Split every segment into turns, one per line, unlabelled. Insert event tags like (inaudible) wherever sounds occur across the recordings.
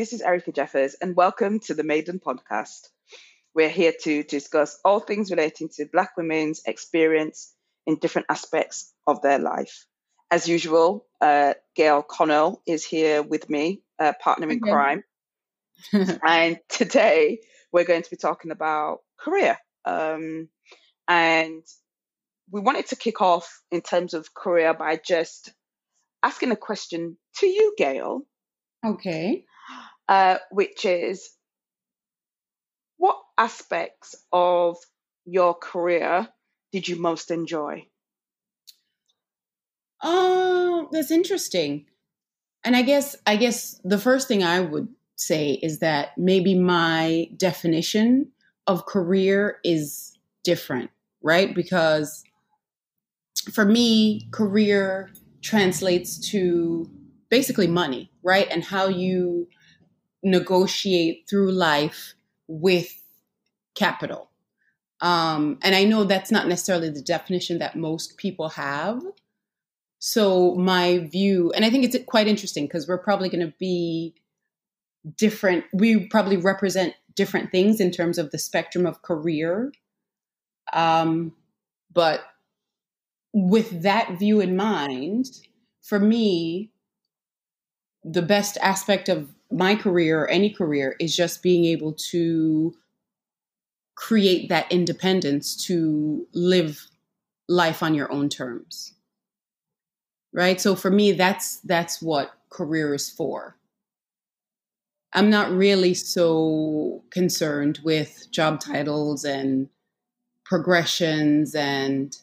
this is Erica Jeffers, and welcome to the Maiden Podcast. We're here to discuss all things relating to Black women's experience in different aspects of their life. As usual, uh, Gail Connell is here with me, uh, partner in
Okay.
crime. (laughs) and today we're going to be talking about career. Um, and we wanted to kick off in terms of career by just asking a question to you, Gail,
Okay.
Uh, which is what aspects of your career did you most enjoy?
Oh, that's interesting. And I guess I guess the first thing I would say is that maybe my definition of career is different, right? Because for me, career translates to basically money, right? And how you negotiate through life with capital. Um, and I know that's not necessarily the definition that most people have. So my view, and I think it's quite interesting because we're probably going to be different. We probably represent different things in terms of the spectrum of career. Um, but with that view in mind, for me, the best aspect of my career or any career is just being able to create that independence to live life on your own terms. Right? So for me that's that's what career is for. I'm not really so concerned with job titles and progressions and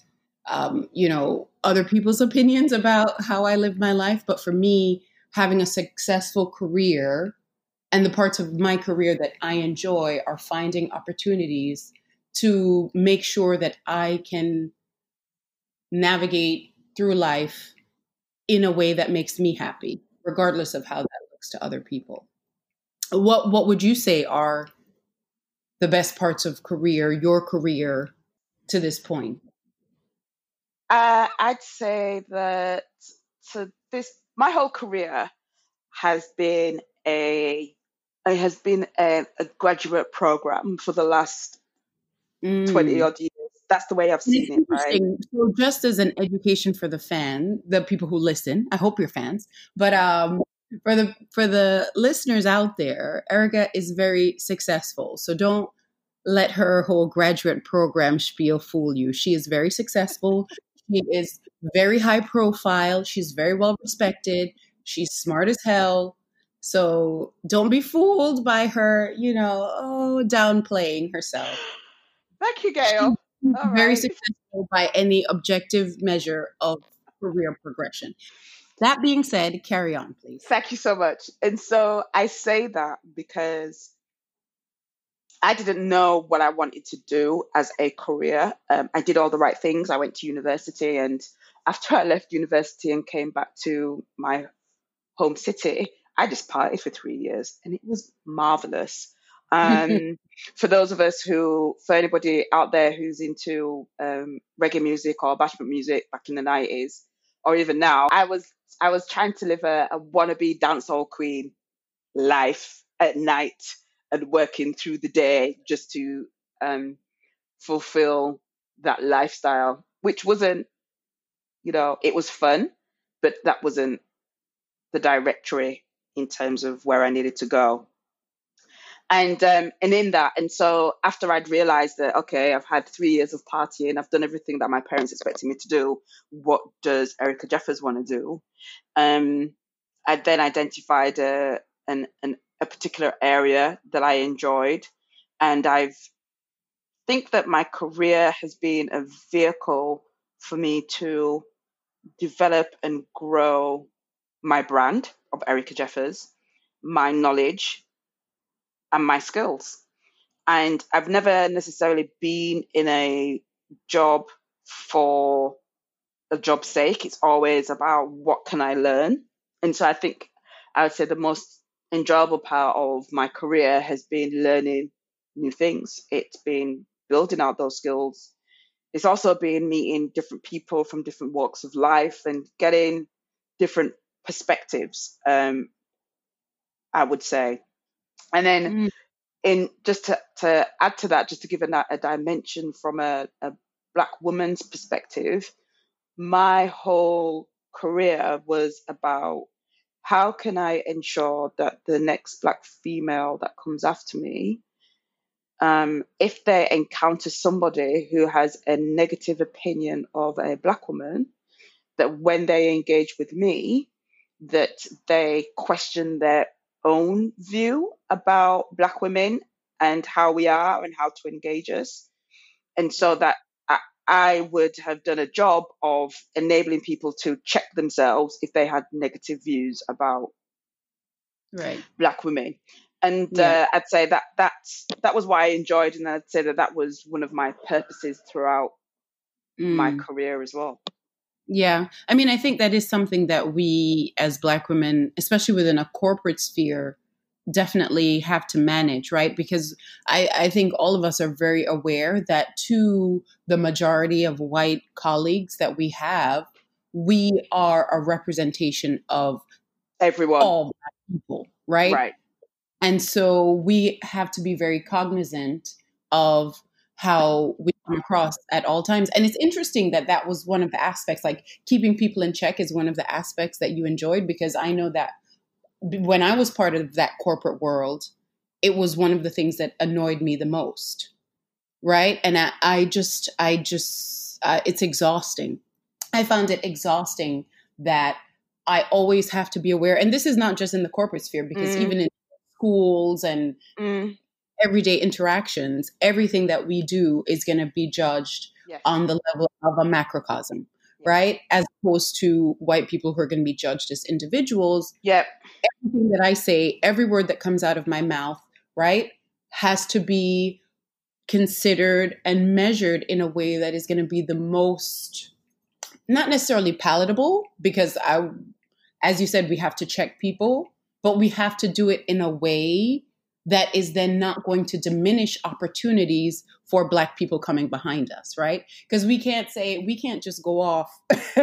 um, you know other people's opinions about how i live my life but for me having a successful career and the parts of my career that i enjoy are finding opportunities to make sure that i can navigate through life in a way that makes me happy, regardless of how that looks to other people. What what would you say are the best parts of career, your career to this point?
Uh, I'd say that so this my whole career has been a it has been a, a graduate program for the last twenty
Mm.
odd years. That's the way I've seen it, right?
So, just as an education for the fan, the people who listen, I hope you're fans. But um, for the for the listeners out there, Erica is very successful. So don't let her whole graduate program spiel fool you. She is very successful. She is very high profile. She's very well respected. She's smart as hell. So don't be fooled by her, you know, oh, downplaying herself.
Thank you, Gail. All
Very
right.
successful by any objective measure of career progression. That being said, carry on, please.
Thank you so much. And so I say that because I didn't know what I wanted to do as a career. Um, I did all the right things. I went to university, and after I left university and came back to my home city, I just partied for three years, and it was marvelous. Um, (laughs) for those of us who, for anybody out there who's into um, reggae music or bashment music back in the nineties, or even now, I was I was trying to live a, a wannabe dancehall queen life at night and working through the day just to um, fulfill that lifestyle, which wasn't, you know, it was fun, but that wasn't the directory in terms of where I needed to go. And um, and in that, and so after I'd realized that okay, I've had three years of partying, I've done everything that my parents expected me to do. What does Erica Jeffers want to do? Um, I then identified a an, an a particular area that I enjoyed, and I've think that my career has been a vehicle for me to develop and grow my brand of Erica Jeffers, my knowledge, and my skills. And I've never necessarily been in a job for a job's sake. It's always about what can I learn. And so I think I would say the most enjoyable part of my career has been learning new things. It's been building out those skills. It's also been meeting different people from different walks of life and getting different perspectives. Um, I would say And then mm. in just to, to add to that, just to give a, a dimension from a, a black woman's perspective, my whole career was about how can I ensure that the next black female that comes after me, um, if they encounter somebody who has a negative opinion of a black woman, that when they engage with me, that they question their own view about black women and how we are and how to engage us. And so that I would have done a job of enabling people to check themselves if they had negative views about
right.
black women. And yeah. uh, I'd say that that's that was why I enjoyed, and I'd say that that was one of my purposes throughout mm. my career as well.
Yeah, I mean, I think that is something that we as Black women, especially within a corporate sphere, definitely have to manage, right? Because I, I think all of us are very aware that to the majority of white colleagues that we have, we are a representation of
everyone,
all black people, right?
Right.
And so we have to be very cognizant of how we come across at all times. And it's interesting that that was one of the aspects, like keeping people in check is one of the aspects that you enjoyed because I know that when I was part of that corporate world, it was one of the things that annoyed me the most. Right. And I, I just, I just, uh, it's exhausting. I found it exhausting that I always have to be aware. And this is not just in the corporate sphere, because mm. even in schools and mm. everyday interactions, everything that we do is going to be judged yes. on the level of a macrocosm right? As opposed to white people who are going to be judged as individuals.
Yep.
Everything that I say, every word that comes out of my mouth, right, has to be considered and measured in a way that is going to be the most not necessarily palatable because I as you said we have to check people, but we have to do it in a way that is then not going to diminish opportunities for black people coming behind us right? Because we can't say we can't just go off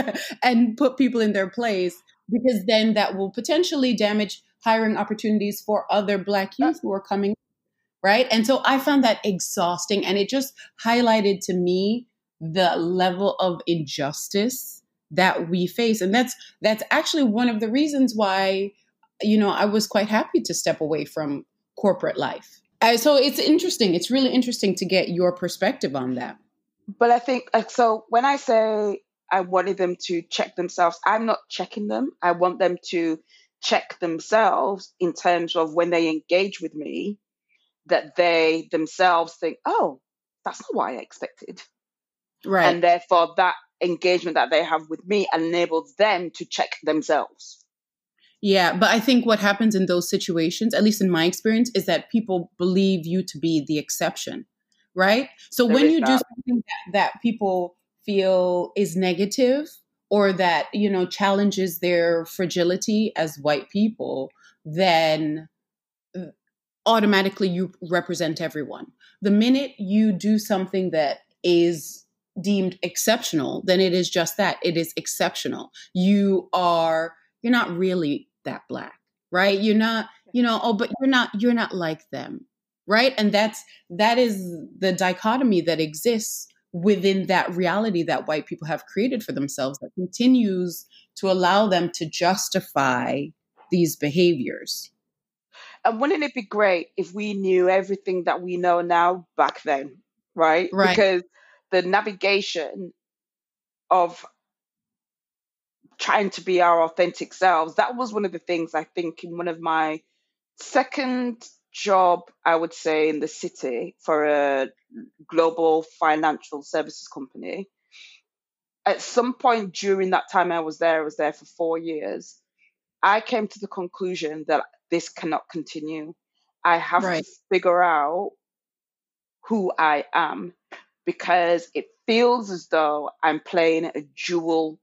(laughs) and put people in their place because then that will potentially damage hiring opportunities for other black youth who are coming right? And so i found that exhausting and it just highlighted to me the level of injustice that we face and that's that's actually one of the reasons why you know i was quite happy to step away from corporate life. Uh, so it's interesting. It's really interesting to get your perspective on that.
But I think so. When I say I wanted them to check themselves, I'm not checking them. I want them to check themselves in terms of when they engage with me, that they themselves think, oh, that's not what I expected.
Right.
And therefore, that engagement that they have with me enables them to check themselves.
Yeah, but I think what happens in those situations, at least in my experience, is that people believe you to be the exception, right? So there when you do something that, that people feel is negative or that, you know, challenges their fragility as white people, then uh, automatically you represent everyone. The minute you do something that is deemed exceptional, then it is just that it is exceptional. You are you're not really that black right? You're not you know oh but you're not you're not like them right? And that's that is the dichotomy that exists within that reality that white people have created for themselves that continues to allow them to justify these behaviors.
And wouldn't it be great if we knew everything that we know now back then right,
right.
because the navigation of trying to be our authentic selves. That was one of the things I think in one of my second job, I would say, in the city for a global financial services company. At some point during that time I was there, I was there for four years. I came to the conclusion that this cannot continue. I have right. to figure out who I am because it feels as though I'm playing a dual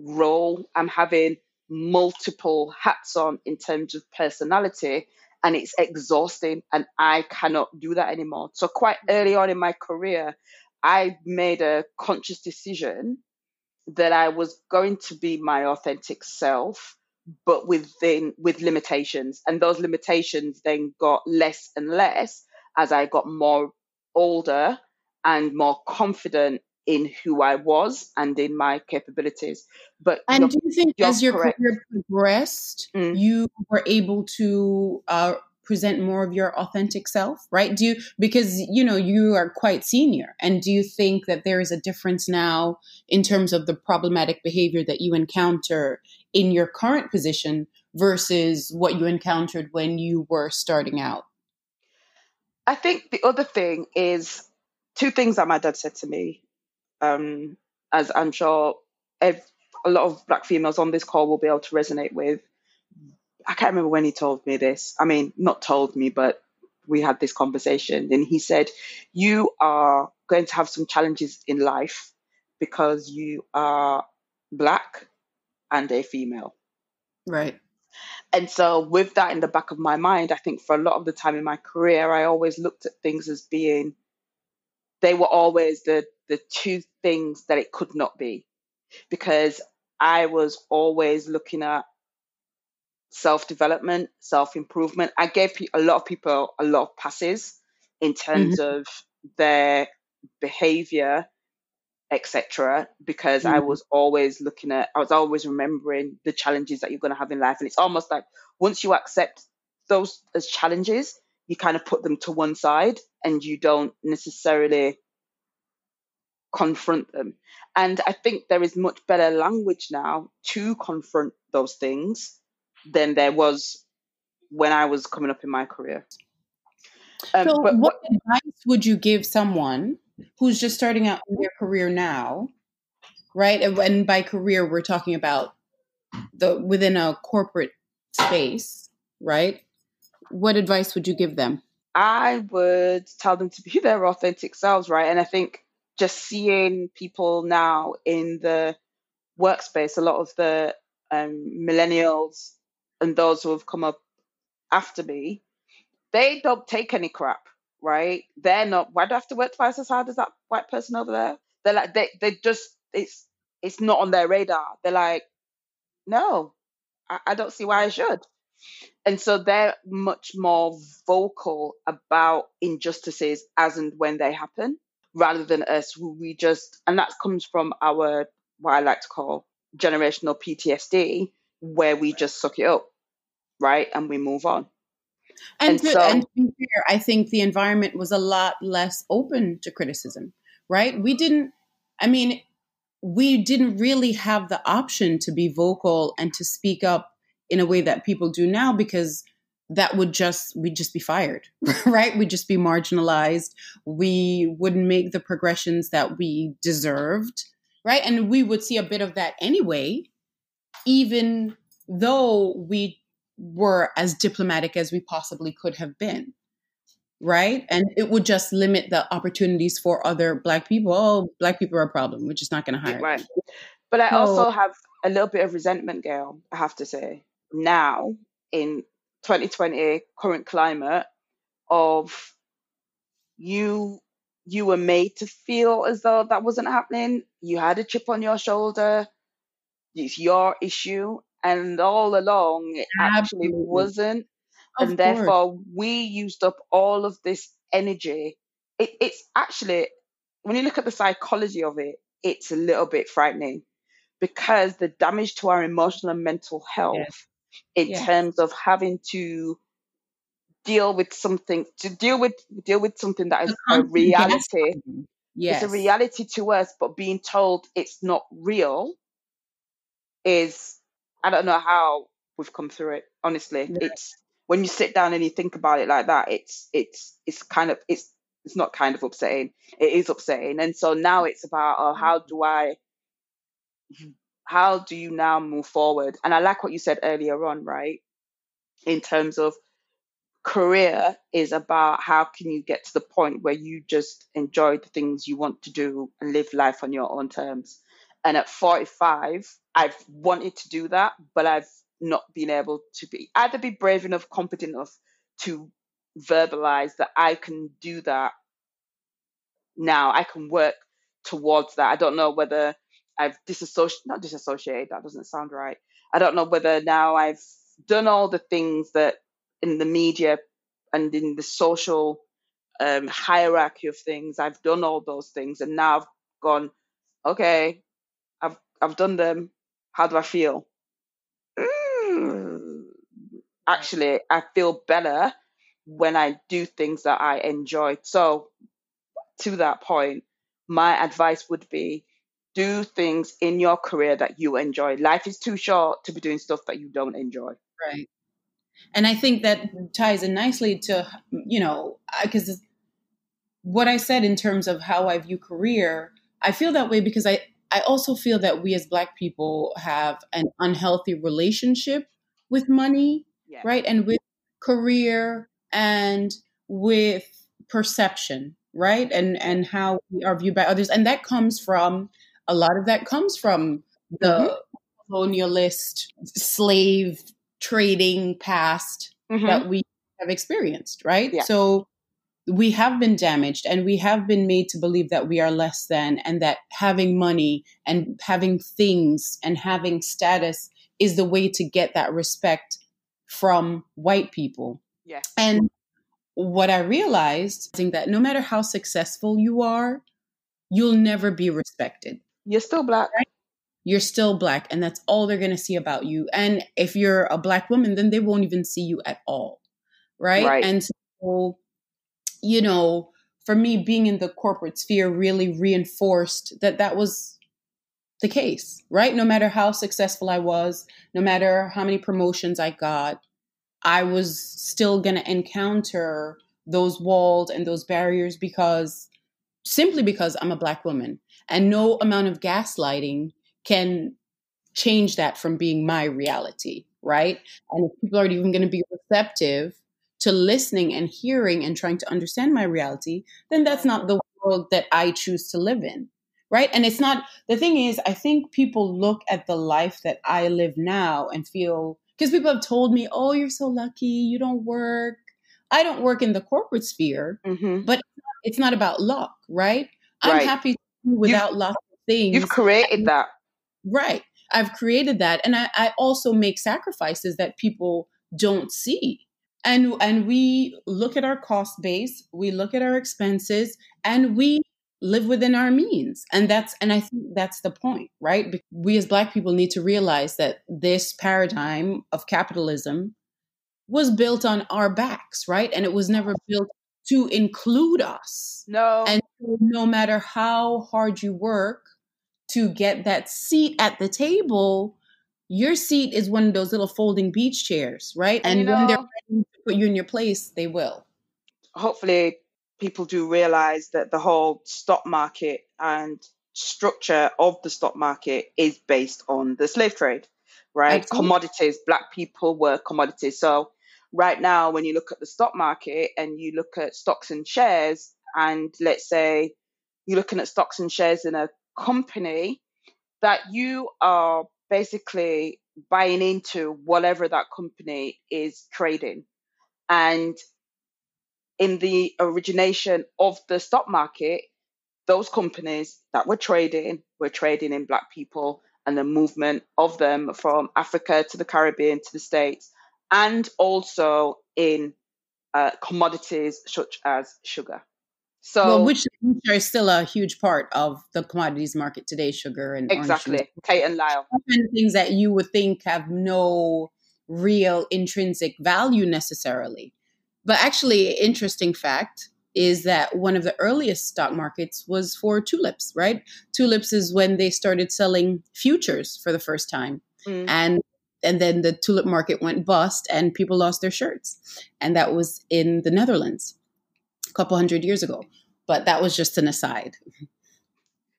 role. I'm having multiple hats on in terms of personality and it's exhausting and I cannot do that anymore. So quite early on in my career, I made a conscious decision that I was going to be my authentic self, but within with limitations. And those limitations then got less and less as I got more older and more confident in who I was and in my capabilities. But
and do you think as your correct. career progressed, mm. you were able to uh, present more of your authentic self, right? Do you because you know you are quite senior, and do you think that there is a difference now in terms of the problematic behavior that you encounter in your current position versus what you encountered when you were starting out?
I think the other thing is two things that my dad said to me, um, as I'm sure a lot of black females on this call will be able to resonate with. I can't remember when he told me this. I mean, not told me, but we had this conversation. And he said, You are going to have some challenges in life because you are black and a female.
Right.
And so, with that in the back of my mind, I think for a lot of the time in my career, I always looked at things as being, they were always the, the two things that it could not be. Because I was always looking at self development, self improvement. I gave a lot of people a lot of passes in terms mm-hmm. of their behavior, etc. Because mm-hmm. I was always looking at, I was always remembering the challenges that you're going to have in life, and it's almost like once you accept those as challenges, you kind of put them to one side and you don't necessarily confront them. And I think there is much better language now to confront those things than there was when I was coming up in my career.
Um, so, what, what advice would you give someone who's just starting out in their career now, right? And by career, we're talking about the within a corporate space, right? What advice would you give them?
I would tell them to be their authentic selves, right? And I think just seeing people now in the workspace, a lot of the um, millennials and those who have come up after me, they don't take any crap, right? They're not. Why do I have to work twice as hard as that white person over there? They're like they they just it's it's not on their radar. They're like, no, I, I don't see why I should. And so they're much more vocal about injustices as and when they happen, rather than us who we just and that comes from our what I like to call generational PTSD, where we just suck it up, right? And we move on.
And, and, to, so, and to be fair, I think the environment was a lot less open to criticism, right? We didn't, I mean, we didn't really have the option to be vocal and to speak up in a way that people do now because that would just we'd just be fired (laughs) right? We'd just be marginalized. We wouldn't make the progressions that we deserved right? And we would see a bit of that anyway even though we were as diplomatic as we possibly could have been right? And it would just limit the opportunities for other black people. Oh black people are a problem. We're just not going to hire
right. them. but i so, also have a little bit of resentment gail i have to say now in 2020 current climate of you you were made to feel as though that wasn't happening you had a chip on your shoulder it's your issue. And all along, it Absolutely. actually wasn't. Of and course. therefore, we used up all of this energy. It, it's actually, when you look at the psychology of it, it's a little bit frightening because the damage to our emotional and mental health yes. In yes. terms of having to deal with something to deal with deal with something that is a reality yes. it's a reality to us but being told it's not real is I don't know how we've come through it. Honestly, yeah. it's when you sit down and you think about it like that, it's it's it's kind of it's it's not kind of upsetting. It is upsetting, and so now it's about oh, how do I how do you now move forward? And I like what you said earlier on, right? In terms of career is about how can you get to the point where you just enjoy the things you want to do and live life on your own terms. And at 45, I've wanted to do that, but I've not been able to be either be brave enough, competent enough to verbalize that I can do that now. I can work towards that. I don't know whether I've disassociated, not disassociated, that doesn't sound right. I don't know whether now I've done all the things that in the media and in the social um, hierarchy of things, I've done all those things, and now I've gone, okay, I've I've done them. How do I feel? Mm, actually, I feel better when I do things that I enjoy. So, to that point, my advice would be do things in your career that you enjoy. Life is too short to be doing stuff that you don't enjoy.
Right. And I think that ties in nicely to, you know, because what I said in terms of how I view career, I feel that way because I, I also feel that we as Black people have an unhealthy relationship with money, yeah. right? And with career and with perception, right? And and how we are viewed by others. And that comes from a lot of that comes from the mm-hmm. colonialist slave trading past mm-hmm. that we have experienced, right? Yeah. So we have been damaged and we have been made to believe that we are less than and that having money and having things and having status is the way to get that respect from white people.
Yeah.
And what I realized is that no matter how successful you are, you'll never be respected.
You're still black. Right?
You're still black, and that's all they're going to see about you. And if you're a black woman, then they won't even see you at all. Right. right. And so you know, for me, being in the corporate sphere really reinforced that that was the case, right? No matter how successful I was, no matter how many promotions I got, I was still going to encounter those walls and those barriers because simply because I'm a black woman. And no amount of gaslighting can change that from being my reality, right? And if people aren't even going to be receptive to listening and hearing and trying to understand my reality, then that's not the world that I choose to live in. Right. And it's not the thing is, I think people look at the life that I live now and feel because people have told me, oh, you're so lucky, you don't work. I don't work in the corporate sphere, mm-hmm. but it's not about luck, right? I'm right. happy without you've, lots of things.
You've created that.
Right. I've created that. And I, I also make sacrifices that people don't see and and we look at our cost base we look at our expenses and we live within our means and that's and i think that's the point right we as black people need to realize that this paradigm of capitalism was built on our backs right and it was never built to include us
no
and no matter how hard you work to get that seat at the table your seat is one of those little folding beach chairs, right? And, and you know, when they're uh, ready to put you in your place, they will.
Hopefully, people do realize that the whole stock market and structure of the stock market is based on the slave trade, right? Absolutely. Commodities, black people were commodities. So, right now, when you look at the stock market and you look at stocks and shares, and let's say you're looking at stocks and shares in a company that you are basically buying into whatever that company is trading. And in the origination of the stock market, those companies that were trading were trading in black people and the movement of them from Africa to the Caribbean to the States, and also in uh, commodities such as sugar.
So, well, which, which are still a huge part of the commodities market today, sugar and
exactly Tate and Lyle,
things that you would think have no real intrinsic value necessarily. But actually, interesting fact is that one of the earliest stock markets was for tulips, right? Tulips is when they started selling futures for the first time. Mm. And and then the tulip market went bust and people lost their shirts. And that was in the Netherlands couple hundred years ago. But that was just an aside.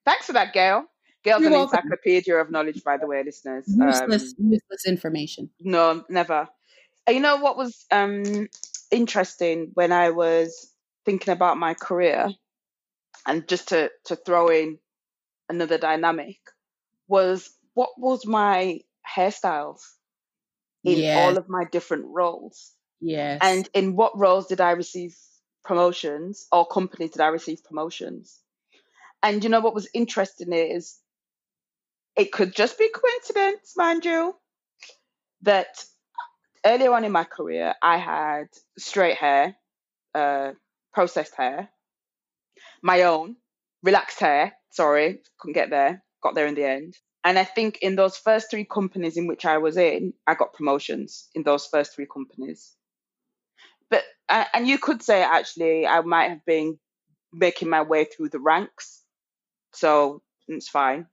Thanks for that, Gail. Gail's You're an welcome. encyclopedia of knowledge, by the way, listeners.
Useless, um, useless information.
No, never. You know what was um, interesting when I was thinking about my career, and just to to throw in another dynamic, was what was my hairstyles in yes. all of my different roles.
Yes.
And in what roles did I receive promotions or companies that I receive promotions? And you know what was interesting is it could just be coincidence, mind you. that earlier on in my career, I had straight hair, uh, processed hair, my own, relaxed hair. Sorry, couldn't get there. Got there in the end. And I think in those first three companies in which I was in, I got promotions in those first three companies. But and you could say actually I might have been making my way through the ranks, so it's fine.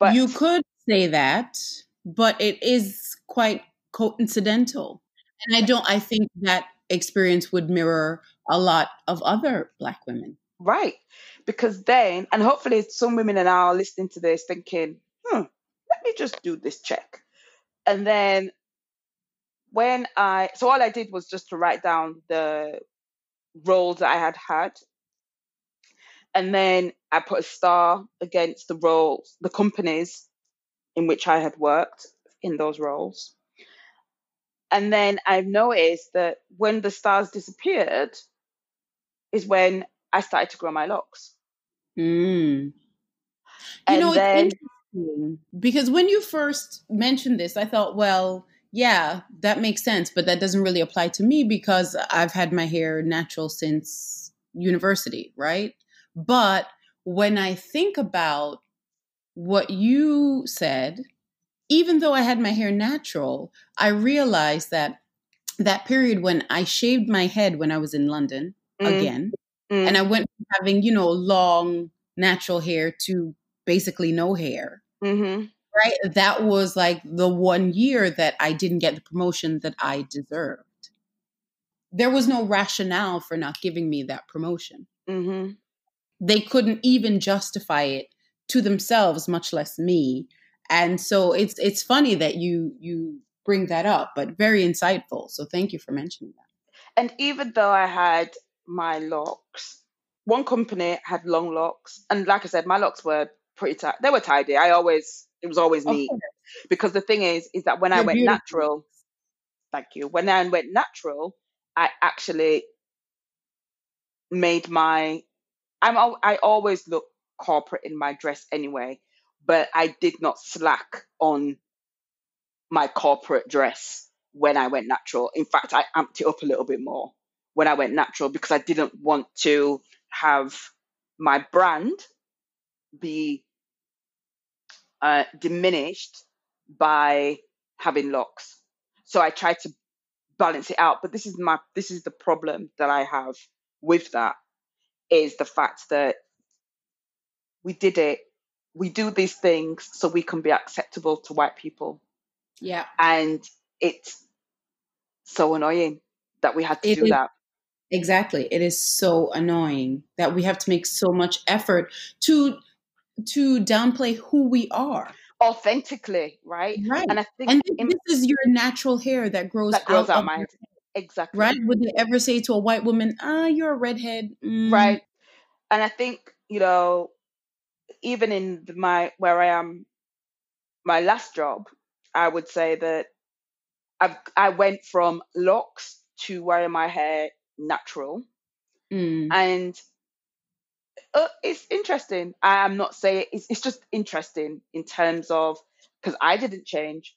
But you could say that, but it is quite coincidental, and I don't. I think that experience would mirror a lot of other Black women.
Right. Because then, and hopefully some women are now listening to this thinking, hmm, let me just do this check. And then when I, so all I did was just to write down the roles that I had had. And then I put a star against the roles, the companies in which I had worked in those roles. And then I've noticed that when the stars disappeared, is when I started to grow my locks.
Mm. You know, then, it's interesting because when you first mentioned this, I thought, well, yeah, that makes sense, but that doesn't really apply to me because I've had my hair natural since university, right? But when I think about what you said, even though I had my hair natural, I realized that that period when I shaved my head when I was in London mm. again, Mm. And I went from having, you know, long natural hair to basically no hair. Mm-hmm. Right. That was like the one year that I didn't get the promotion that I deserved. There was no rationale for not giving me that promotion. Mm-hmm. They couldn't even justify it to themselves, much less me. And so it's it's funny that you you bring that up, but very insightful. So thank you for mentioning that.
And even though I had my locks. One company had long locks, and like I said, my locks were pretty tight. They were tidy. I always it was always neat because the thing is, is that when They're I went beautiful. natural, thank you. When I went natural, I actually made my. I'm I always look corporate in my dress anyway, but I did not slack on my corporate dress when I went natural. In fact, I amped it up a little bit more when I went natural because I didn't want to have my brand be uh, diminished by having locks. So I try to balance it out. But this is my this is the problem that I have with that is the fact that we did it. We do these things so we can be acceptable to white people.
Yeah.
And it's so annoying that we had to it do is, that.
Exactly. It is so annoying that we have to make so much effort to to downplay who we are
authentically, right?
Right. And I think and in, this is your natural hair that grows, that grows out, out my.
Exactly.
Right? Would they ever say to a white woman, "Ah, you're a redhead"?
Mm. Right. And I think you know, even in my where I am, my last job, I would say that I've I went from locks to wearing my hair natural. Mm. And uh, it's interesting. I am not saying it's, it's just interesting in terms of because I didn't change.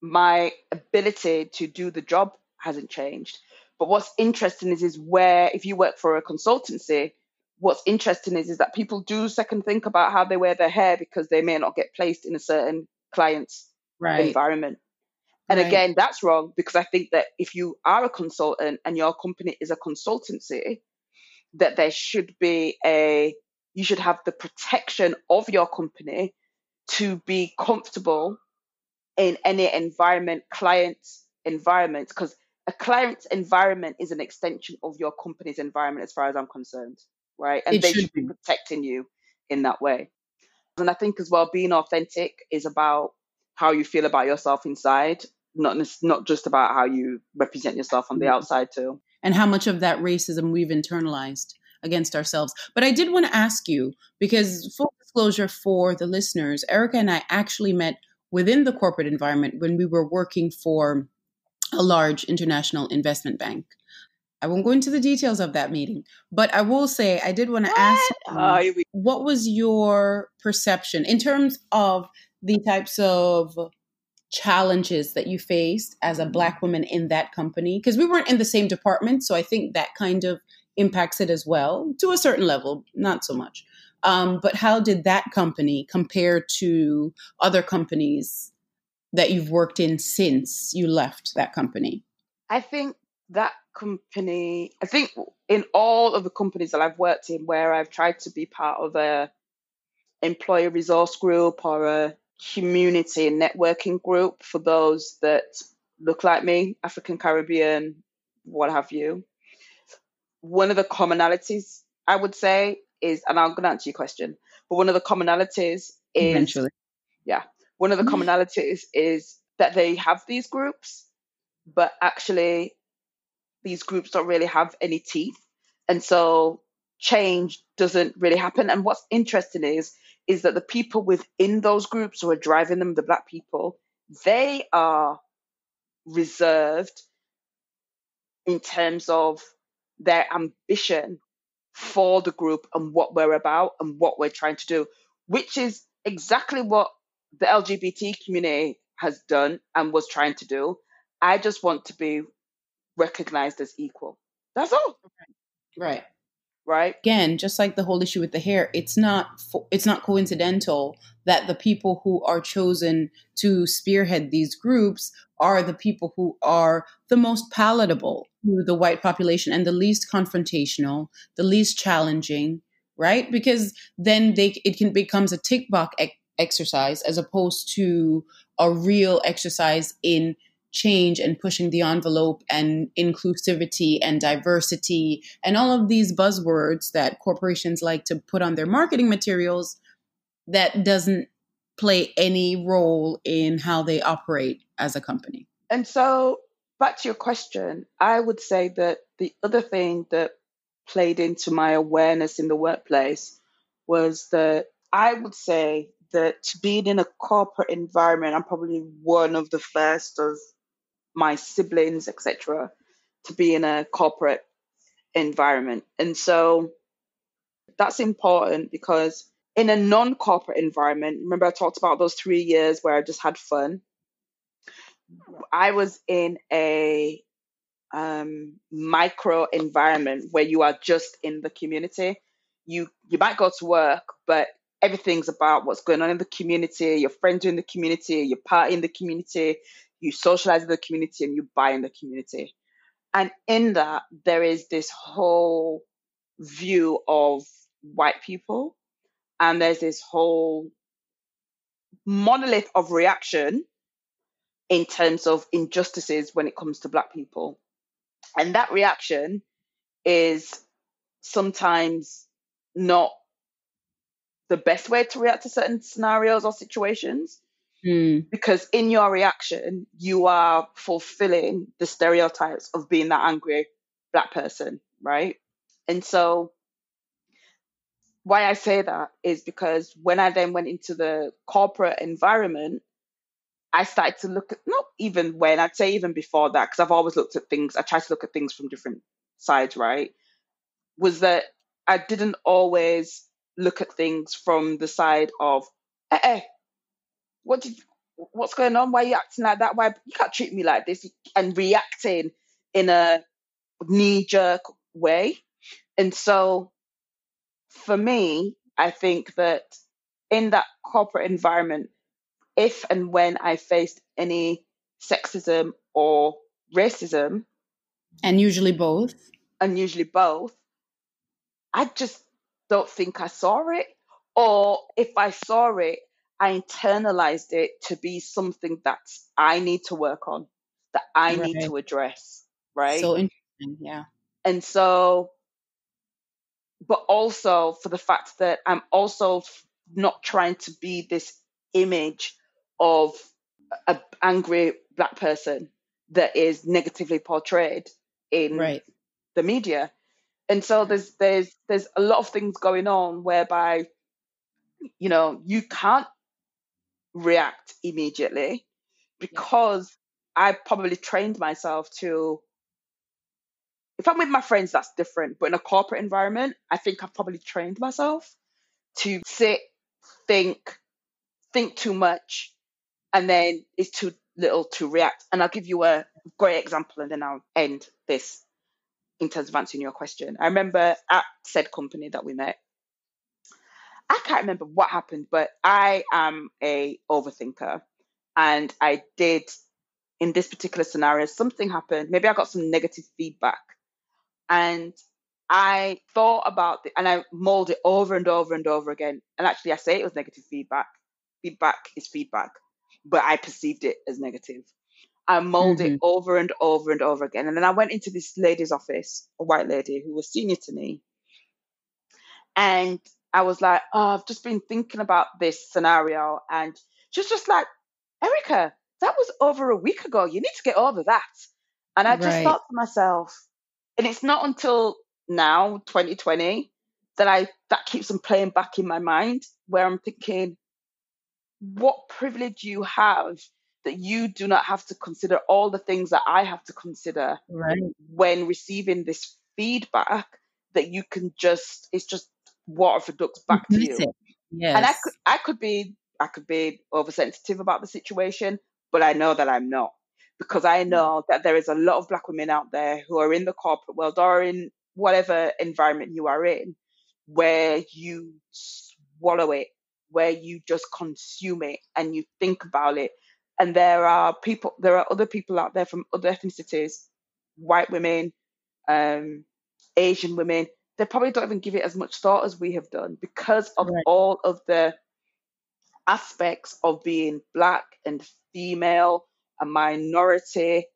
My ability to do the job hasn't changed. But what's interesting is is where if you work for a consultancy, what's interesting is is that people do second think about how they wear their hair because they may not get placed in a certain client's right. environment. And right. again, that's wrong because I think that if you are a consultant and your company is a consultancy, that there should be a, you should have the protection of your company to be comfortable in any environment, client environment, because a client's environment is an extension of your company's environment as far as I'm concerned, right? And it they should, should be protecting you in that way. And I think as well, being authentic is about how you feel about yourself inside, not not just about how you represent yourself on the mm-hmm. outside too.
And how much of that racism we've internalized against ourselves. But I did want to ask you because full disclosure for the listeners, Erica and I actually met within the corporate environment when we were working for a large international investment bank. I won't go into the details of that meeting, but I will say I did want to ask you, what was your perception in terms of the types of challenges that you faced as a black woman in that company? Because we weren't in the same department, so I think that kind of impacts it as well to a certain level, not so much. Um, but how did that company compare to other companies that you've worked in since you left that company?
I think that company, I think in all of the companies that I've worked in where I've tried to be part of a employee resource group or a community and networking group for those that look like me, African Caribbean, what have you. One of the commonalities I would say is, and I'm going to answer your question, but one of the commonalities is,
Eventually.
yeah, one of the
Mm-hmm.
commonalities is that they have these groups, but actually these groups don't really have any teeth. And so change doesn't really happen. And what's interesting is, is that the people within those groups who are driving them, the black people, they are reserved in terms of their ambition for the group and what we're about and what we're trying to do, which is exactly what the LGBT community has done and was trying to do. I just want to be recognized as equal. That's all,
Right.
Right?
Again, just like the whole issue with the hair, it's not fo- it's not coincidental that the people who are chosen to spearhead these groups are the people who are the most palatable to the white population and the least confrontational, the least challenging, right? Because then they it can becomes a tick box ex- exercise as opposed to a real exercise in change and pushing the envelope and inclusivity and diversity and all of these buzzwords that corporations like to put on their marketing materials that doesn't play any role in how they operate as a company.
And so, back to your question, I would say that the other thing that played into my awareness in the workplace was that I would say that being in a corporate environment, I'm probably one of the first of my siblings, etc., to be in a corporate environment. And so that's important because in a non corporate environment, remember I talked about those three years where I just had fun. I was in a um, micro environment where you are just in the community. You you might go to work, but everything's about what's going on in the community. Your friends are in the community. Your party in the community. You socialize in the community, and you buy in the community. And in that, there is this whole view of white people, and there's this whole monolith of reaction in terms of injustices when it comes to black people. And that reaction is sometimes not the best way to react to certain scenarios or situations
Mm,
because in your reaction, you are fulfilling the stereotypes of being that angry black person, right? And so, why I say that is because when I then went into the corporate environment, I started to look at not even when I'd say even before that because I've always looked at things. I try to look at things from different sides, right? Was that I didn't always look at things from the side of, eh, eh what did what's going on? Why are you acting like that? Why you can't treat me like this and reacting in a knee jerk way. And so for me, I think that in that corporate environment, if and when I faced any sexism or racism,
and usually both.
and usually both, I just don't think I saw it. Or if I saw it, I internalized it to be something that I need to work on, that I need to address, right?
So interesting. Yeah.
and so, but also for the fact that I'm also not trying to be this image of a angry black person that is negatively portrayed in
Right.
the media. And so there's there's there's a lot of things going on whereby you know you can't react immediately because I probably trained myself to if I'm with my friends that's different but in a corporate environment I think I've probably trained myself to sit think think too much and then it's too little to react. And I'll give you a great example and then I'll end this in terms of answering your question. I remember at said company that we met, I can't remember what happened, but I am a overthinker. And I did in this particular scenario, something happened. Maybe I got some negative feedback. And I thought about it and I mulled it over and over and over again. And actually, I say it was negative feedback. Feedback is feedback, but I perceived it as negative. I mulled mm-hmm. it over and over and over again. And then I went into this lady's office, a white lady who was senior to me. And I was like, oh, I've just been thinking about this scenario. And she's just like, Erica, that was over a week ago. You need to get over that. And I just right. thought to myself, and it's not until now, 2020, that I that keeps on playing back in my mind where I'm thinking, what privilege you have that you do not have to consider all the things that I have to consider
right.
when receiving this feedback that you can just it's just water for ducks back to you.
Yes.
And I could I could be I could be oversensitive about the situation, but I know that I'm not because I know that there is a lot of black women out there who are in the corporate world or in whatever environment you are in where you swallow it, where you just consume it and you think about it and there are people there are other people out there from other ethnicities white women um, asian women they probably don't even give it as much thought as we have done because of right. all of the aspects of being black and female a minority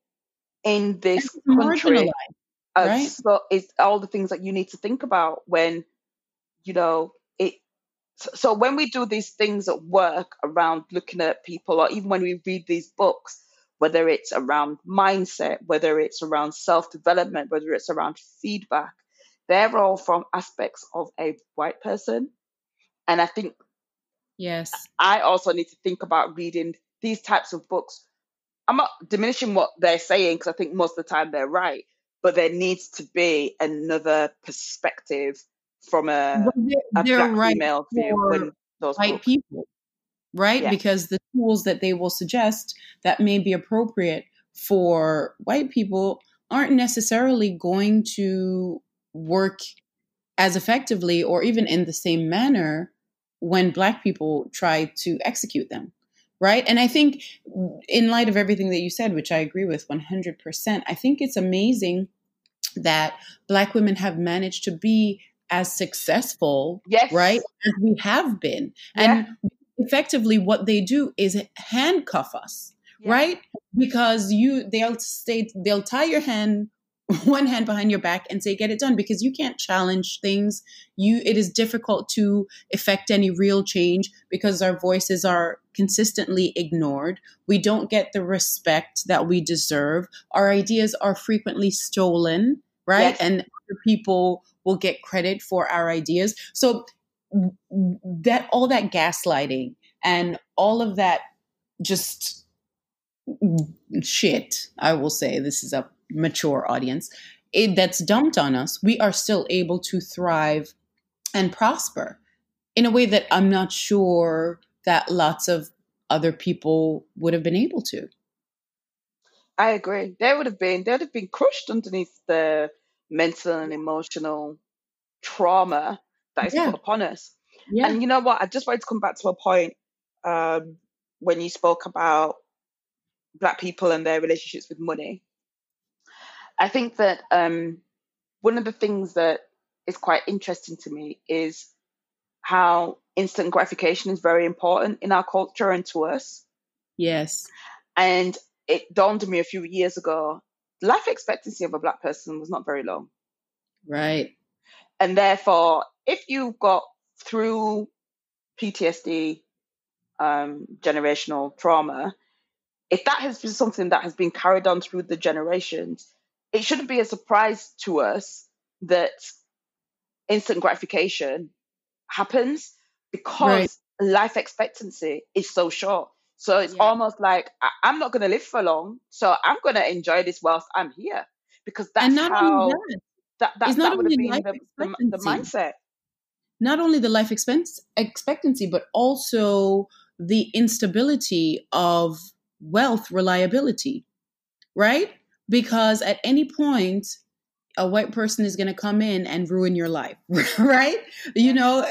in this country uh,
right?
so it's all the things that you need to think about when you know so, so when we do these things at work around looking at people, or even when we read these books, whether it's around mindset, whether it's around self development, whether it's around feedback, they're all from aspects of a white person. And I think
yes,
I also need to think about reading these types of books. I'm not diminishing what they're saying because I think most of the time they're right, but there needs to be another perspective from a, they're, a they're black right female view when those
white
books.
people, right? Yeah. Because the tools that they will suggest that may be appropriate for white people aren't necessarily going to work as effectively or even in the same manner when black people try to execute them right and i think in light of everything that you said which i agree with 100% i think it's amazing that black women have managed to be as successful,
yes.
right, as we have been. Yeah. And effectively, what they do is handcuff us, yeah. right? Because you, they'll stay, they'll tie your hand, (laughs) one hand behind your back, and say, "Get it done," because you can't challenge things. You, it is difficult to effect any real change because our voices are consistently ignored. We don't get the respect that we deserve. Our ideas are frequently stolen, right? Yes. And people will get credit for our ideas. So that all that gaslighting and all of that just mm, shit, I will say this is a mature audience, it, that's dumped on us, we are still able to thrive and prosper in a way that I'm not sure that lots of other people would have been able to.
I agree. They would have been they would have been crushed underneath the mental and emotional trauma that is yeah. put upon us. Yeah. And you know what? I just wanted to come back to a point um, when you spoke about black people and their relationships with money. I think that um, one of the things that is quite interesting to me is how instant gratification is very important in our culture and to us.
Yes.
And it dawned on me a few years ago life expectancy of a black person was not very long.
Right.
And therefore, if you've got through PTSD, um, generational trauma, if that has been something that has been carried on through the generations, it shouldn't be a surprise to us that instant gratification happens because right. life expectancy is so short. So it's yeah. almost like I- am not going to live for long, so I'm going to enjoy this whilst I'm here because that's how that, that, that, that would have been the, the, the, mindset.
Not only the life expense, expectancy, but also the instability of wealth reliability, right? Because at any point, a white person is going to come in and ruin your life, (laughs) right? You know,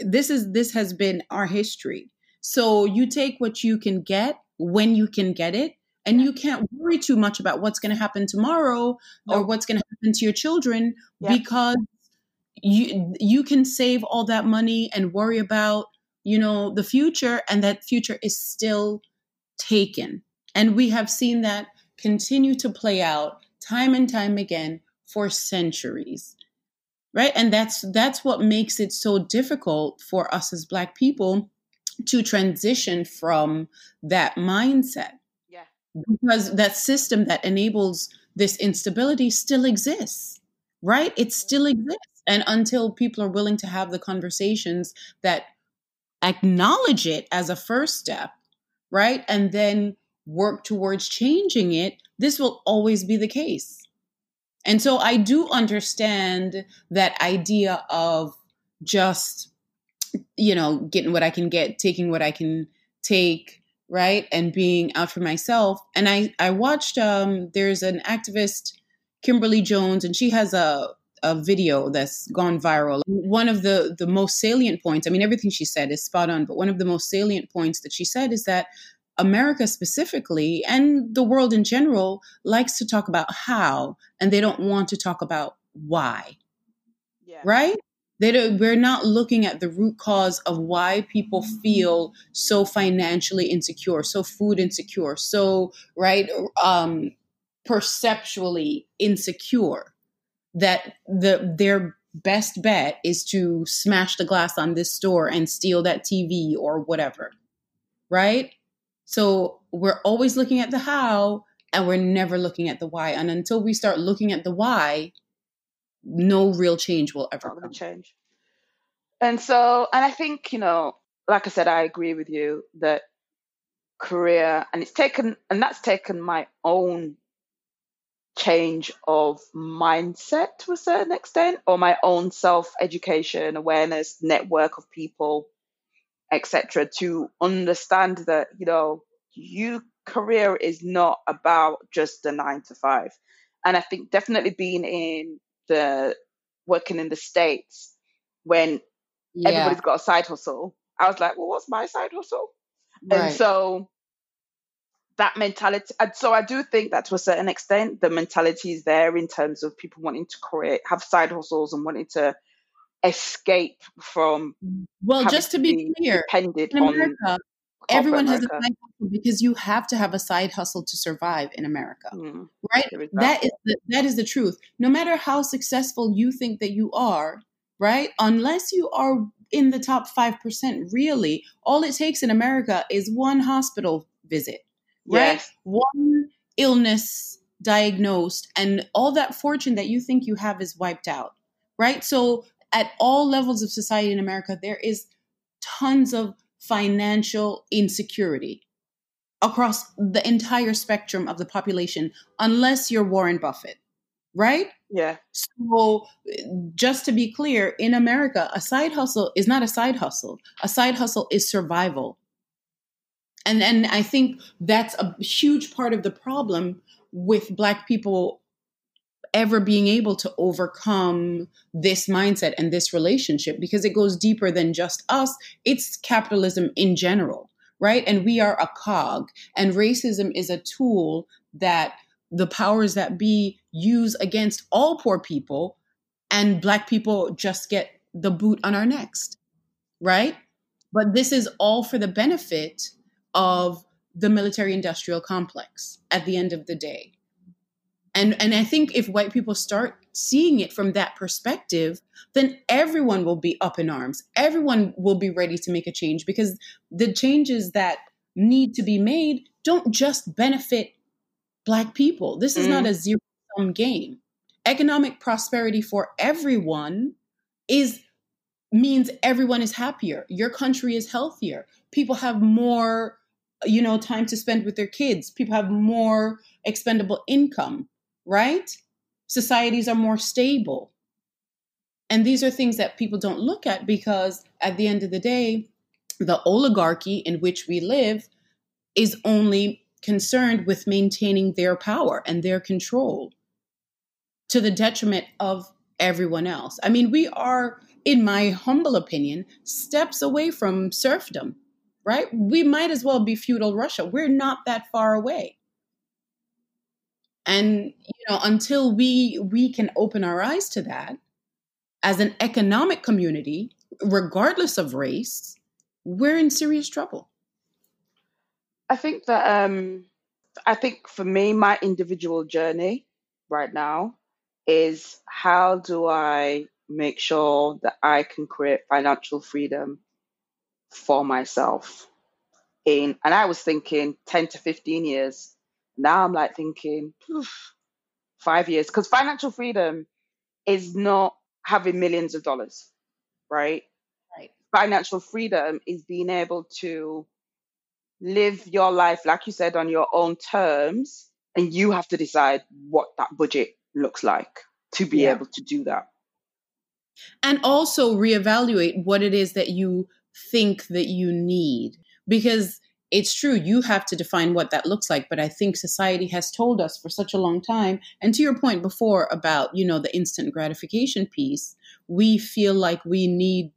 this is this has been our history. So you take what you can get when you can get it, and you can't worry too much about what's going to happen tomorrow or what's going to happen to your children yeah. because you you can save all that money and worry about you know the future and that future is still taken and we have seen that continue to play out time and time again for centuries right? And that's that's what makes it so difficult for us as black people to transition from that mindset.
Yeah.
Because that system that enables this instability still exists right? It still exists. And until people are willing to have the conversations that acknowledge it as a first step right? And then work towards changing it this will always be the case and so I do understand that idea of just, you know, getting what I can get, taking what I can take, right? And being out for myself. And I, I watched, um, there's an activist, Kimberly Jones, and she has a, a video that's gone viral. One of the, the most salient points, I mean, everything she said is spot on, but one of the most salient points that she said is that America specifically and the world in general likes to talk about how and they don't want to talk about why. Yeah. Right? They don't, we're not looking at the root cause of why people feel so financially insecure, so food insecure, so right um perceptually insecure that the their best bet is to smash the glass on this store and steal that TV or whatever. Right? So we're always looking at the how and we're never looking at the why. And until we start looking at the why, no real change will ever come.
change. And so, and I think, you know, like I said, I agree with you that career, and it's taken, and that's taken my own change of mindset to a certain extent, or my own self education, awareness, network of people etc., to understand that you know you career is not about just the nine to five. And I think definitely being in the working in the states when yeah. everybody's got a side hustle, I was like, well, what's my side hustle? Right. And so that mentality and so i do think that to a certain extent the mentality is there in terms of people wanting to create have side hustles and wanting to escape from
well just to be, be clear in america everyone america. has a side hustle because you have to have a side hustle to survive in america mm, right? that. Is the, that is the truth. No matter how successful you think that you are right unless you are in the top 5% really all it takes in america is one hospital visit right? Yes. one illness diagnosed and all that fortune that you think you have is wiped out right? So at all levels of society in America, there is tons of financial insecurity across the entire spectrum of the population, unless you're Warren Buffett, right?
Yeah.
So, just to be clear, in America, a side hustle is not a side hustle. A side hustle is survival. And and I think that's a huge part of the problem with black people ever being able to overcome this mindset and this relationship because it goes deeper than just us. It's capitalism in general, right? And we are a cog, and racism is a tool that the powers that be use against all poor people, and Black people just get the boot on our necks, right? But this is all for the benefit of the military industrial complex at the end of the day and and i think if white people start seeing it from that perspective then everyone will be up in arms. Everyone will be ready to make a change because the changes that need to be made don't just benefit black people. This is mm. not a zero sum game. Economic prosperity for everyone is means everyone is happier. Your country is healthier. People have more you know time to spend with their kids. People have more expendable income right? Societies are more stable. And these are things that people don't look at because at the end of the day, the oligarchy in which we live is only concerned with maintaining their power and their control to the detriment of everyone else. I mean, we are, in my humble opinion, steps away from serfdom, right? We might as well be feudal Russia. We're not that far away. And you know, until we we can open our eyes to that as an economic community, regardless of race, we're in serious trouble.
I think that um I think for me, my individual journey right now is how do I make sure that I can create financial freedom for myself in and I was thinking 10 to 15 years. Now I'm like thinking five years because financial freedom is not having millions of dollars, right?
Right.
Financial freedom is being able to live your life, like you said, on your own terms, and you have to decide what that budget looks like to be
Yeah.
able to do that.
and also reevaluate what it is that you think that you need because it's true you have to define what that looks like but i think society has told us for such a long time and to your point before about you know the instant gratification piece we feel like we need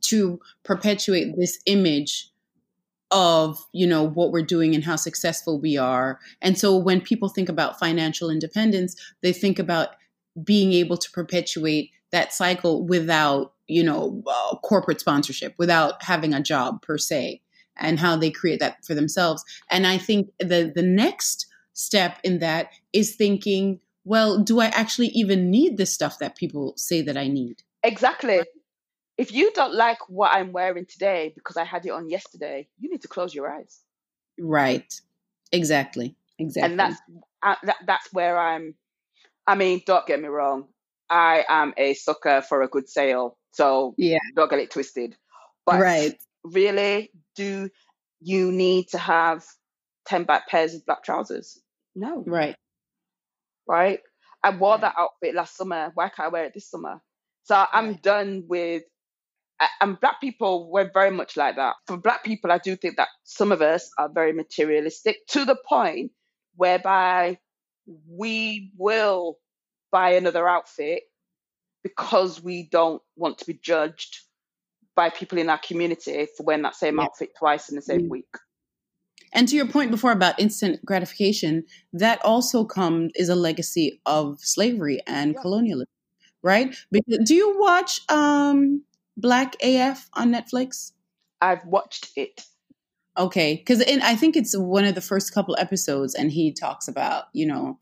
to perpetuate this image of you know what we're doing and how successful we are. And so when people think about financial independence they think about being able to perpetuate that cycle without you know uh, corporate sponsorship without having a job per se and how they create that for themselves and i think the the next step in that is thinking well do i actually even need the stuff that people say that i need
Exactly. If you don't like what I'm wearing today because I had it on yesterday, you need to close your eyes.
right exactly exactly
And that's uh, that, that's where I'm. I mean, don't get me wrong. I am a sucker for a good sale, so
yeah
don't get it twisted. But
right
really, do you need to have ten back pairs of black trousers? No,
right
right? I wore that outfit last summer. Why can't I wear it this summer? So I'm
Right.
done with. And black people, we're very much like that. For black people, I do think that some of us are very materialistic to the point whereby we will buy another outfit because we don't want to be judged by people in our community for wearing that same
Yeah.
outfit twice in the same
Mm.
week.
And to your point before about instant gratification, that also comes is a legacy of slavery and
Yeah.
colonialism, right? Because, do you watch um, Black AF on Netflix?
I've watched it.
Okay, because I think it's one of the first couple episodes, and he talks about you know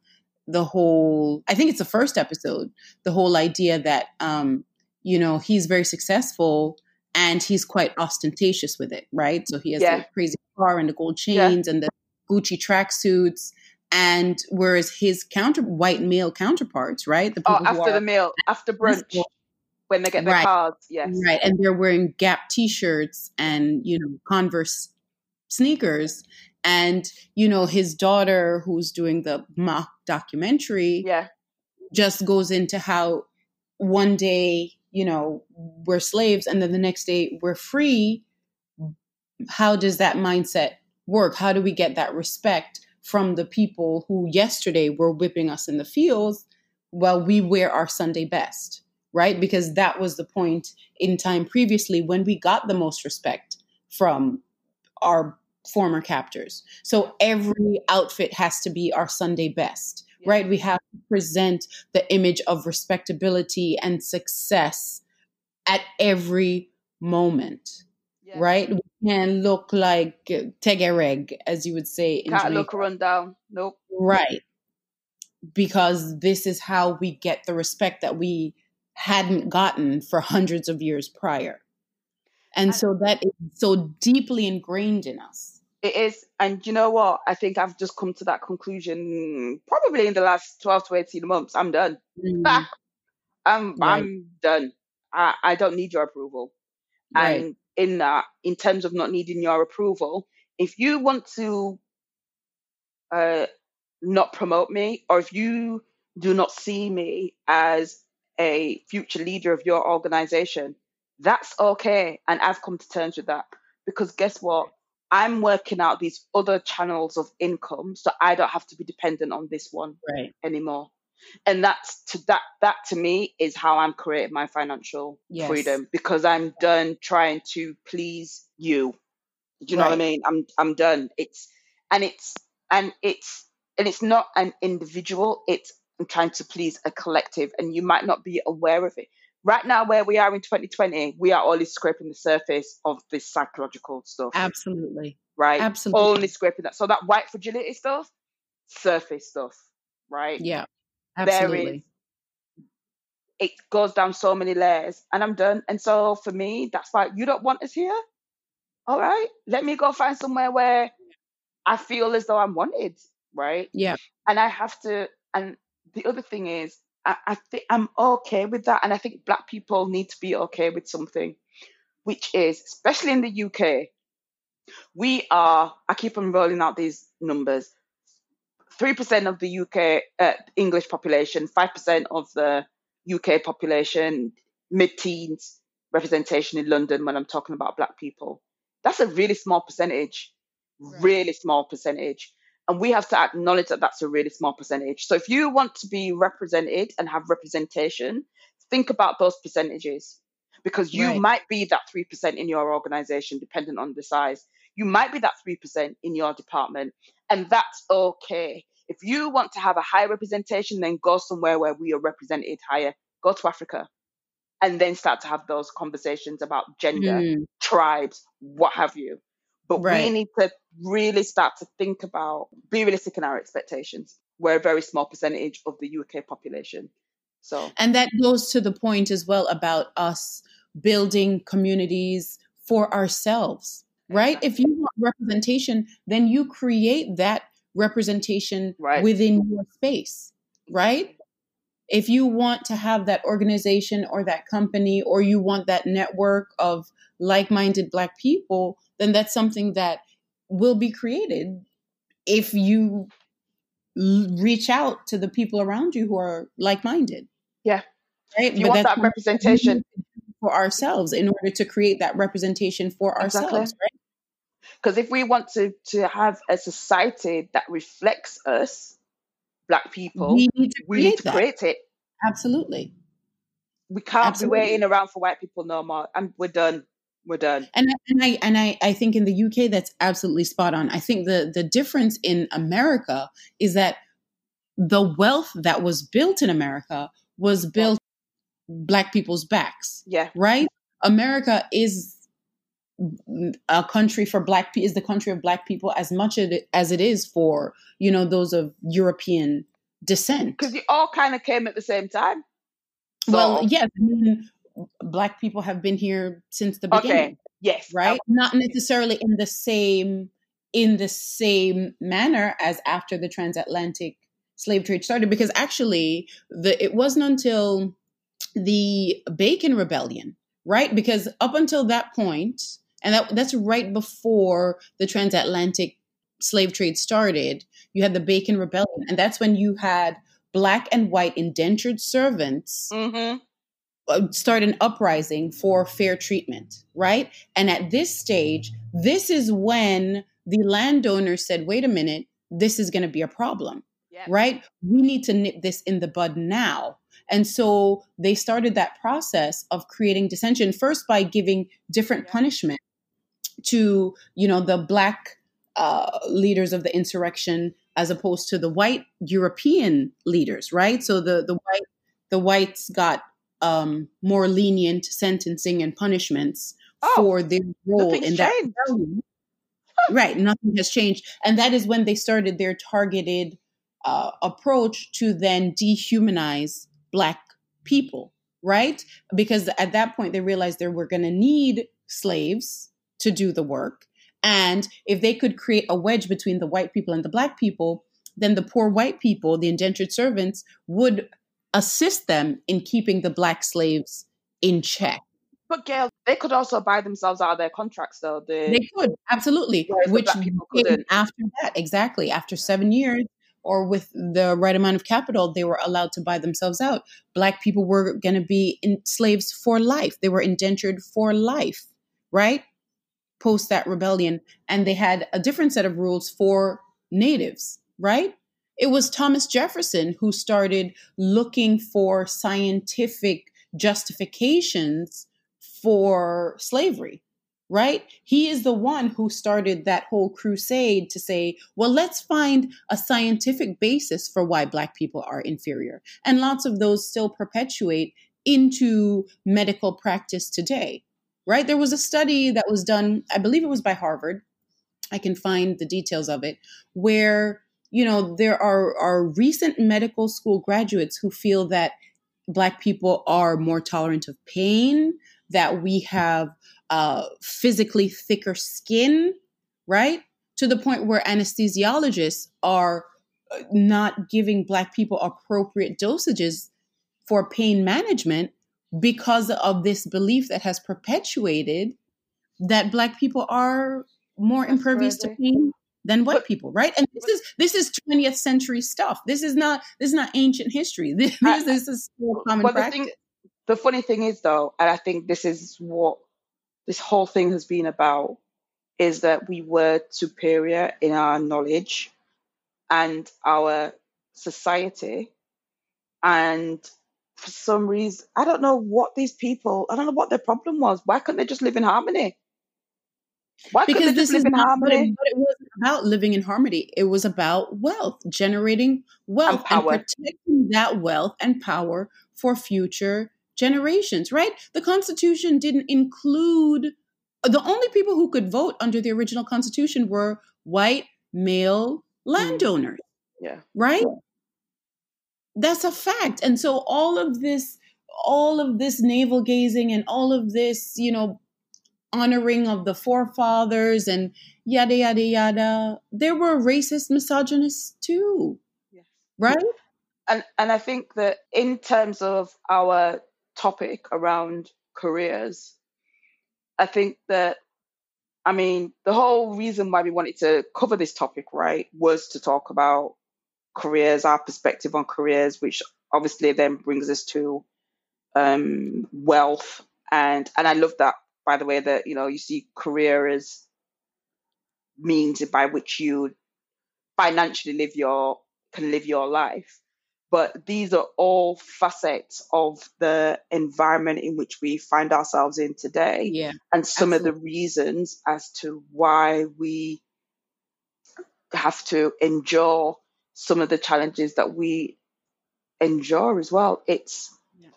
the whole. I think it's the first episode, the whole idea that um, you know he's very successful and he's quite ostentatious with it, right? So he has
Yeah.
the crazy car and the gold
Yeah.
chains and the Gucci tracksuits, and whereas his counter white male counterparts, right, the
Oh,
people who
after the meal, after brunch, when they get their
Right.
cards, yes.
Right. And they're wearing Gap t shirts and, you know, Converse sneakers. And, you know, his daughter, who's doing the mock documentary,
Yeah.
just goes into how one day, you know, we're slaves and then the next day we're free. How does that mindset work? How do we get that respect from the people who yesterday were whipping us in the fields while we wear our Sunday best? Right? Because that was the point in time previously when we got the most respect from our former captors. So every outfit has to be our Sunday best,
Yeah.
right? We have to present the image of respectability and success at every moment,
Yeah.
right? We can't look like tegereg, as you would say in
Can't
Jamaica.
look run down. Nope.
Right. Because this is how we get the respect that we hadn't gotten for hundreds of years prior. And- so that is so deeply ingrained in us.
It is. And you know what? I think I've just come to that conclusion probably in the last 12 to 18 months. I'm done.
Mm, (laughs)
I'm,
Right.
I'm done. I, I don't need your approval.
right.
And in that, in terms of not needing your approval, if you want to uh, not promote me, or if you do not see me as a future leader of your organization, that's okay. And I've come to terms with that. Because guess what? I'm working out these other channels of income so I don't have to be dependent on this one
Right.
anymore. And that's to that that to me is how I'm creating my financial
Yes.
freedom because I'm done trying to please you. Do you know what I mean? I'm I'm done. It's and it's and it's and it's not an individual, it's I'm trying to please a collective and you might not be aware of it. Right now where we are in 2020, we are only scraping the surface of this psychological stuff,
Absolutely.
right?
Absolutely.
Only scraping that. So that white fragility stuff, surface stuff, right?
Yeah. Absolutely.
is it goes down so many layers and I'm done. And so for me, that's why you don't want us here. All right, let me go find somewhere where I feel as though I'm wanted, right?
Yeah.
And I have to. And the other thing is, I, I think I'm okay with that. And I think Black people need to be okay with something, which is, especially in the UK, we are. I keep on rolling out these numbers. Three percent of the UK uh, English population, five percent of the UK population, mid-teens representation in London. When I'm talking about Black people, that's a really small percentage,
Right.
really small percentage. And we have to acknowledge that that's a really small percentage. So if you want to be represented and have representation, think about those percentages because you
Right.
might be that 3% in your organization, depending on the size. You might be that 3% in your department, and that's okay. If you want to have a high representation, then go somewhere where we are represented higher. Go to Africa and then start to have those conversations about gender,
Mm,
tribes, what have you. But we need to really start to think about, be realistic in our expectations. We're a very small percentage of the UK population. So,
And that goes to the point as well about us building communities for ourselves, right? If you want representation, then you create that representation
Right.
within your space, right? If you want to have that organization or that company, or you want that network of like minded Black people, then that's something that will be created if you reach out to the people around you who are like minded.
Yeah.
Right.
you want that representation,
need to do for ourselves in order to create that representation for
Exactly.
ourselves, right?
because if we want to, to have a society that reflects us, Black people,
We need to create
need to create it.
Absolutely.
We can't
Absolutely.
be waiting around for white people no more. And we're done. We're done.
And I, and I and I, I think in the UK that's absolutely spot on. I think the the difference in America is that the wealth that was built in America was built black people's backs,
Yeah.
right? America is a country for black pe- is the country of black people as much as it is for you know those of European descent.
Because you all kind of came at the same time.
Well, yes, I mean, black people have been here since the
Okay.
beginning.
Yes.
right not necessarily in the same in the same manner as after the transatlantic slave trade started because actually the it wasn't until the Bacon rebellion right because up until that point and that that's right before the transatlantic slave trade started you had the Bacon rebellion and that's when you had black and white indentured servants
hmm
uh, start an uprising for fair treatment, right? And at this stage, this is when the landowner said, wait a minute, this is going to be a problem,
Yeah.
right? We need to nip this in the bud now. And so they started that process of creating dissension first by giving different
Yeah.
punishment to, you know, the black uh, leaders of the insurrection as opposed to the white European leaders, right? So the the white the whites got um, more lenient sentencing and punishments
Oh,
for their role in that rebellion. Right, nothing has changed, and that is when they started their targeted uh, approach to then dehumanize Black people. Right, because at that point they realized they were going to need slaves to do the work, and if they could create a wedge between the white people and the Black people, then the poor white people, the indentured servants, would assist them in keeping the Black slaves in check.
But Gail, they could also buy themselves out of their contracts, though. The,
They could absolutely, which after that exactly after seven years or with the right amount of capital, they were allowed to buy themselves out. Black people were going to be in slaves for life. They were indentured for life, right? post that rebellion, and they had a different set of rules for natives, right? It was Thomas Jefferson who started looking for scientific justifications for slavery, right? He is the one who started that whole crusade to say, well, let's find a scientific basis for why Black people are inferior. And lots of those still perpetuate into medical practice today, right? There was a study that was done, I believe it was by Harvard. I can find the details of it, where you know, there are, are recent medical school graduates who feel that Black people are more tolerant of pain, that we have uh, physically thicker skin, right? To the point where anesthesiologists are uh, not giving Black people appropriate dosages for pain management because of this belief that has perpetuated that Black people are more impervious to pain than white but, people, right? And this is this is 20th century stuff. This is not this is not ancient history. (laughs) This, I, this is common well, practice.
The, thing, the funny thing is though, and I think this is what this whole thing has been about, is that we were superior in our knowledge and our society. And for some reason, I don't know what these people, I don't know what their problem was. Why couldn't they just live in harmony?
Why because this is not what it, it wasn't about living in harmony. It was about wealth, generating wealth and, and protecting that wealth and power for future generations, right? The Constitution didn't include the only people who could vote under the original Constitution were white male mm. landowners.
Yeah.
Right? Yeah. That's a fact. And so all of this all of this navel gazing and all of this, you know, honoring of the forefathers and yada yada yada. There were racist misogynists too. Yes. Right?
And and I think that in terms of our topic around careers, I think that I mean, the whole reason why we wanted to cover this topic, right, was to talk about careers, our perspective on careers, which obviously then brings us to um, wealth. And and I love that by the way that you know you see career as means by which you financially live your can live your life but these are all facets of the environment in which we find ourselves in today
yeah
and some absolutely. of the reasons as to why we have to endure some of the challenges that we endure as well it's yeah.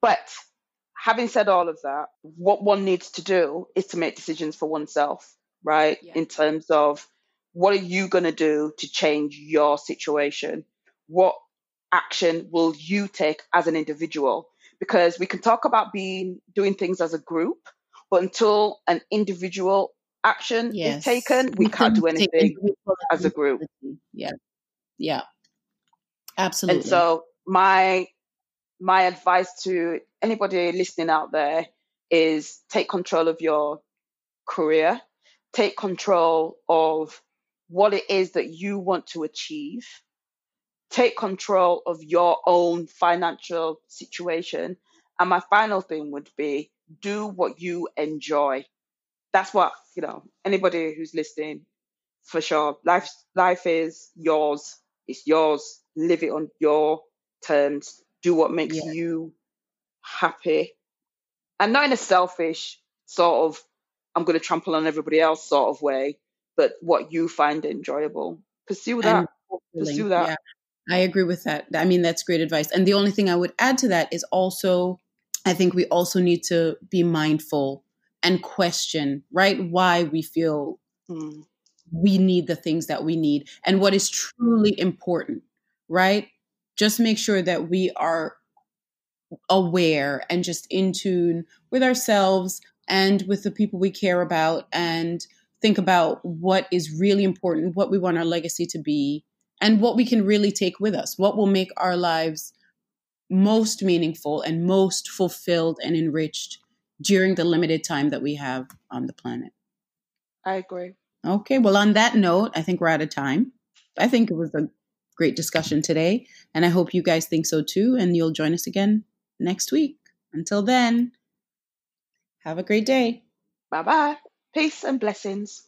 but having said all of that, what one needs to do is to make decisions for oneself, right? Yeah. In terms of what are you going to do to change your situation? What action will you take as an individual? Because we can talk about being doing things as a group, but until an individual action yes. is taken, we, we can't do anything as a group.
Yeah. Yeah. Absolutely.
And so my my advice to anybody listening out there is take control of your career, take control of what it is that you want to achieve, take control of your own financial situation. And my final thing would be do what you enjoy. That's what, you know, anybody who's listening, for sure, life, life is yours. It's yours. Live it on your terms. Do what makes yeah. you happy and not in a selfish sort of I'm going to trample on everybody else sort of way, but what you find enjoyable. Pursue that. Pursue that. Yeah,
I agree with that. I mean, that's great advice. And the only thing I would add to that is also, I think we also need to be mindful and question, right, why we feel mm. we need the things that we need and what is truly important, right? Just make sure that we are aware and just in tune with ourselves and with the people we care about and think about what is really important, what we want our legacy to be, and what we can really take with us, what will make our lives most meaningful and most fulfilled and enriched during the limited time that we have on the planet.
I agree.
Okay, well, on that note, I think we're out of time. I think it was a great discussion today, and I hope you guys think so too, and you'll join us again next week. Until then, have a great day.
Bye bye. Peace and blessings.